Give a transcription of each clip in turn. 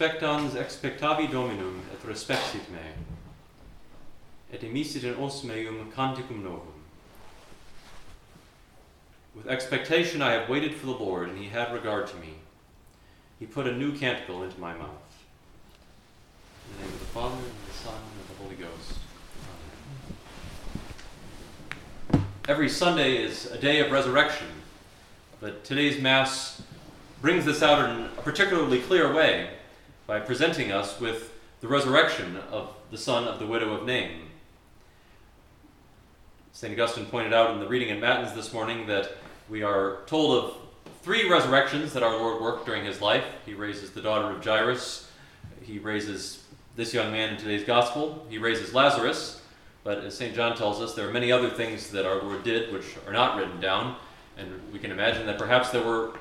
expectans expectavi Dominum et respexit me, et emisit in os meum canticum novum. With expectation I have waited for the Lord, and he had regard to me. He put a new canticle into my mouth. In the name of the Father, and the Son, and the Holy Ghost. Amen. Every Sunday is a day of resurrection, but today's Mass brings this out in a particularly clear way by presenting us with the resurrection of the son of the widow of Nain. St. Augustine pointed out in the reading in Matins this morning that we are told of three resurrections that our Lord worked during his life. He raises the daughter of Jairus, he raises this young man in today's gospel, he raises Lazarus, but as St. John tells us, there are many other things that our Lord did which are not written down, and we can imagine that perhaps there were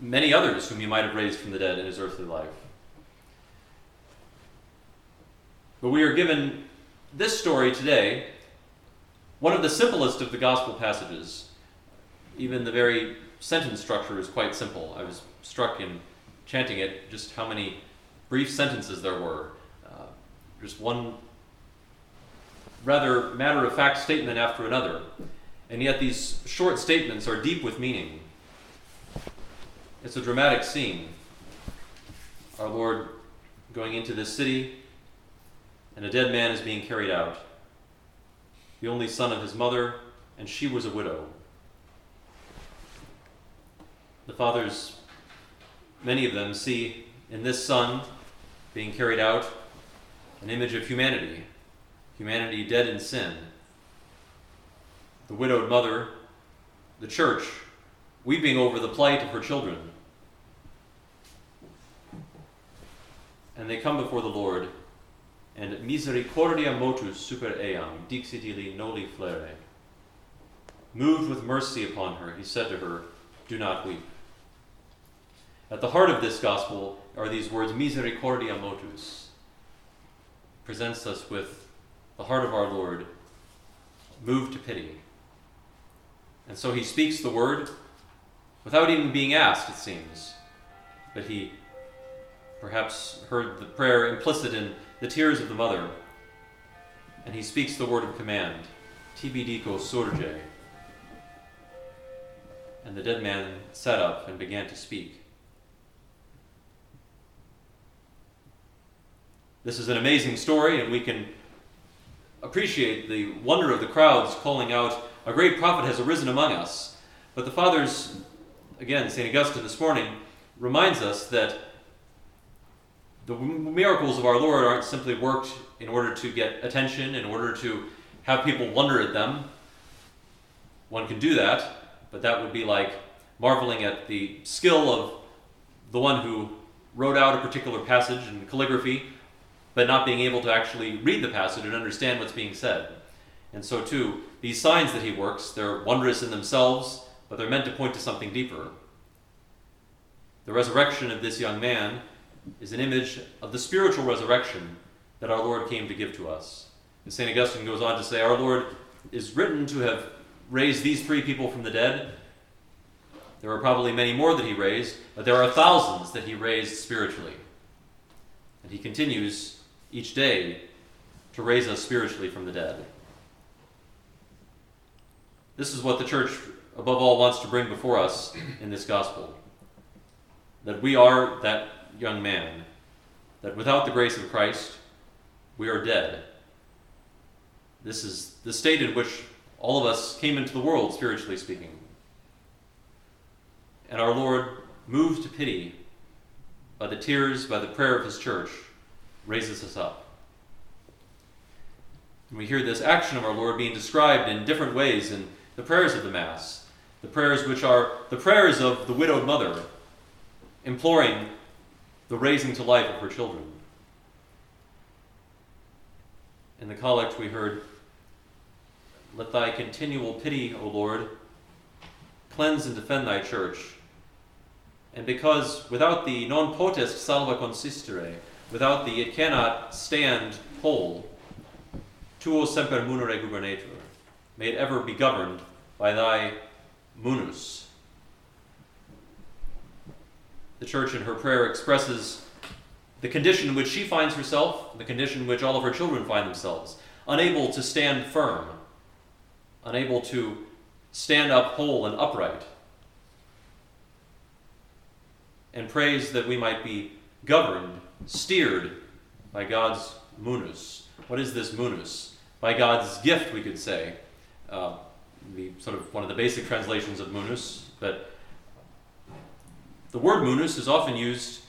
many others whom he might have raised from the dead in his earthly life. But we are given this story today, one of the simplest of the gospel passages. Even the very sentence structure is quite simple. I was struck in chanting it just how many brief sentences there were. Uh, just one rather matter of fact statement after another. And yet these short statements are deep with meaning. It's a dramatic scene. Our Lord going into this city, and a dead man is being carried out. The only son of his mother, and she was a widow. The fathers, many of them, see in this son being carried out an image of humanity, humanity dead in sin. The widowed mother, the church, weeping over the plight of her children. And they come before the Lord, and misericordia motus super eam dixit illi noli flere. Moved with mercy upon her, he said to her, Do not weep. At the heart of this gospel are these words, misericordia motus. Presents us with the heart of our Lord, moved to pity. And so he speaks the word without even being asked, it seems. But he perhaps heard the prayer implicit in the tears of the mother, and he speaks the word of command, tibi dico surge. And the dead man sat up and began to speak. This is an amazing story, and we can appreciate the wonder of the crowds calling out, A great prophet has arisen among us. But the fathers, again, St. Augustine this morning, reminds us that the miracles of our Lord aren't simply worked in order to get attention, in order to have people wonder at them. One can do that, but that would be like marveling at the skill of the one who wrote out a particular passage in calligraphy, but not being able to actually read the passage and understand what's being said. And so, too, these signs that he works, they're wondrous in themselves, but they're meant to point to something deeper. The resurrection of this young man is an image of the spiritual resurrection that our Lord came to give to us. And St. Augustine goes on to say, Our Lord is written to have raised these three people from the dead. There are probably many more that he raised, but there are thousands that he raised spiritually. And he continues each day to raise us spiritually from the dead. This is what the church, above all, wants to bring before us in this gospel that we are that young man that without the grace of Christ, we are dead. This is the state in which all of us came into the world, spiritually speaking. And our Lord, moved to pity by the tears, by the prayer of his church, raises us up. And we hear this action of our Lord being described in different ways in the prayers of the Mass. The prayers which are the prayers of the widowed mother, imploring the raising to life of her children. In the collect, we heard, Let thy continual pity, O Lord, cleanse and defend thy church. And because without thee non potest salva consistere, without thee it cannot stand whole, tuo semper munere gubernator, may it ever be governed by thy munus, the church in her prayer expresses the condition in which she finds herself, the condition in which all of her children find themselves, unable to stand firm, unable to stand up whole and upright. And prays that we might be governed, steered by God's munus. What is this munus? By God's gift, we could say. Uh, the sort of one of the basic translations of munus, but the word munus is often used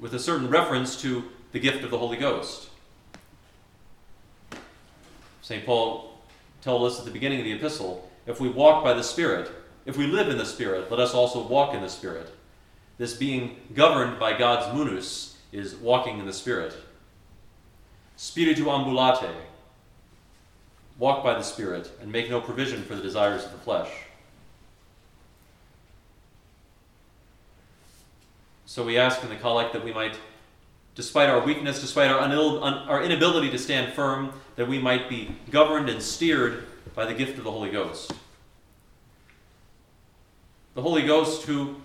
with a certain reference to the gift of the Holy Ghost. St. Paul told us at the beginning of the epistle if we walk by the Spirit, if we live in the Spirit, let us also walk in the Spirit. This being governed by God's munus is walking in the Spirit. Spiritu ambulate. Walk by the Spirit and make no provision for the desires of the flesh. So we ask in the collect that we might, despite our weakness, despite our, unil- un- our inability to stand firm, that we might be governed and steered by the gift of the Holy Ghost. The Holy Ghost, who,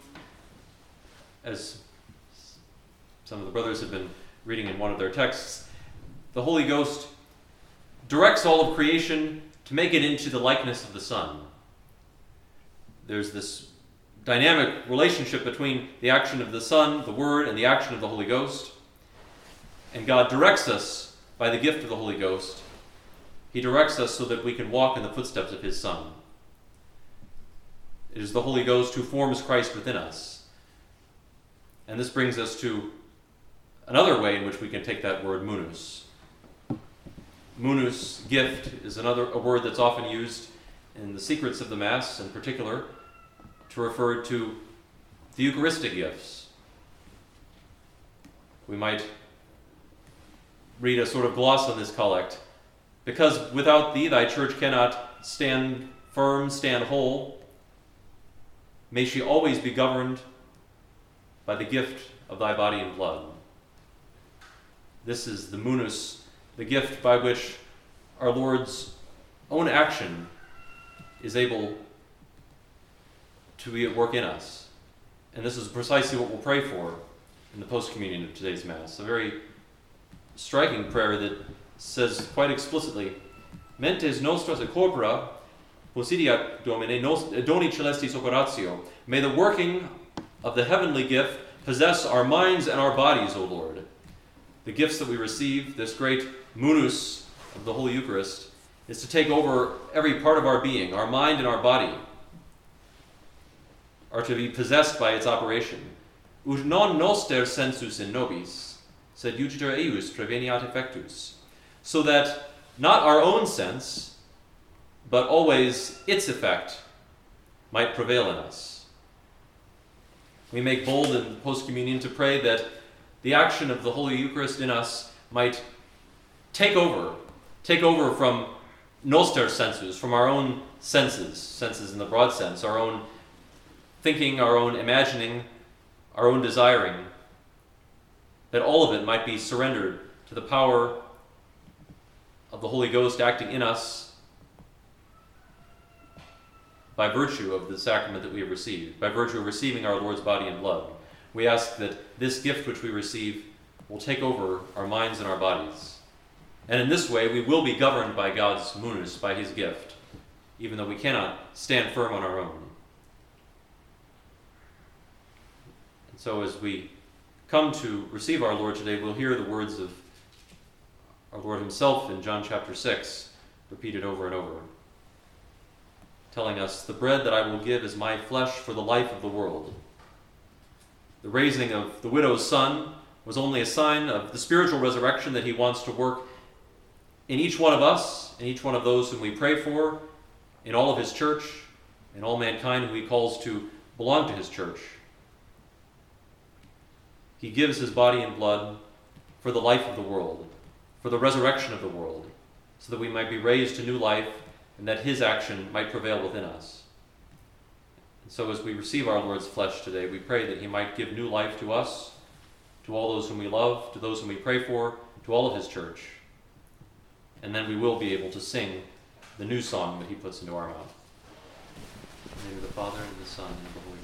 as some of the brothers have been reading in one of their texts, the Holy Ghost directs all of creation to make it into the likeness of the Son. There's this dynamic relationship between the action of the Son, the Word, and the action of the Holy Ghost. And God directs us by the gift of the Holy Ghost. He directs us so that we can walk in the footsteps of His Son. It is the Holy Ghost who forms Christ within us. And this brings us to another way in which we can take that word munus. Munus, gift, is another a word that's often used in the secrets of the Mass in particular to refer to the Eucharistic gifts. We might read a sort of gloss on this collect. Because without thee, thy church cannot stand firm, stand whole. May she always be governed by the gift of thy body and blood. This is the munus, the gift by which our Lord's own action is able to be at work in us. And this is precisely what we'll pray for in the post communion of today's Mass. A very striking prayer that says quite explicitly Mentes nostras et corpora posidiat Domine doni celestis operatio. May the working of the heavenly gift possess our minds and our bodies, O Lord. The gifts that we receive, this great munus of the Holy Eucharist, is to take over every part of our being, our mind and our body are to be possessed by its operation. Ut non noster sensus in nobis, sed iugitur eius preveniat effectus. So that not our own sense, but always its effect might prevail in us. We make bold in post communion to pray that the action of the Holy Eucharist in us might take over, take over from noster sensus, from our own senses, senses in the broad sense, our own thinking, our own imagining, our own desiring, that all of it might be surrendered to the power of the Holy Ghost acting in us by virtue of the sacrament that we have received, by virtue of receiving our Lord's body and blood. We ask that this gift which we receive will take over our minds and our bodies. And in this way, we will be governed by God's munus, by His gift, even though we cannot stand firm on our own. So as we come to receive our Lord today, we'll hear the words of our Lord Himself in John chapter 6, repeated over and over, telling us, The bread that I will give is my flesh for the life of the world. The raising of the widow's son was only a sign of the spiritual resurrection that He wants to work in each one of us, in each one of those whom we pray for, in all of His church, in all mankind who He calls to belong to His church. He gives his body and blood for the life of the world, for the resurrection of the world, so that we might be raised to new life and that his action might prevail within us. And so, as we receive our Lord's flesh today, we pray that he might give new life to us, to all those whom we love, to those whom we pray for, to all of his church. And then we will be able to sing the new song that he puts into our mouth. In the name of the Father, and the Son, and the Holy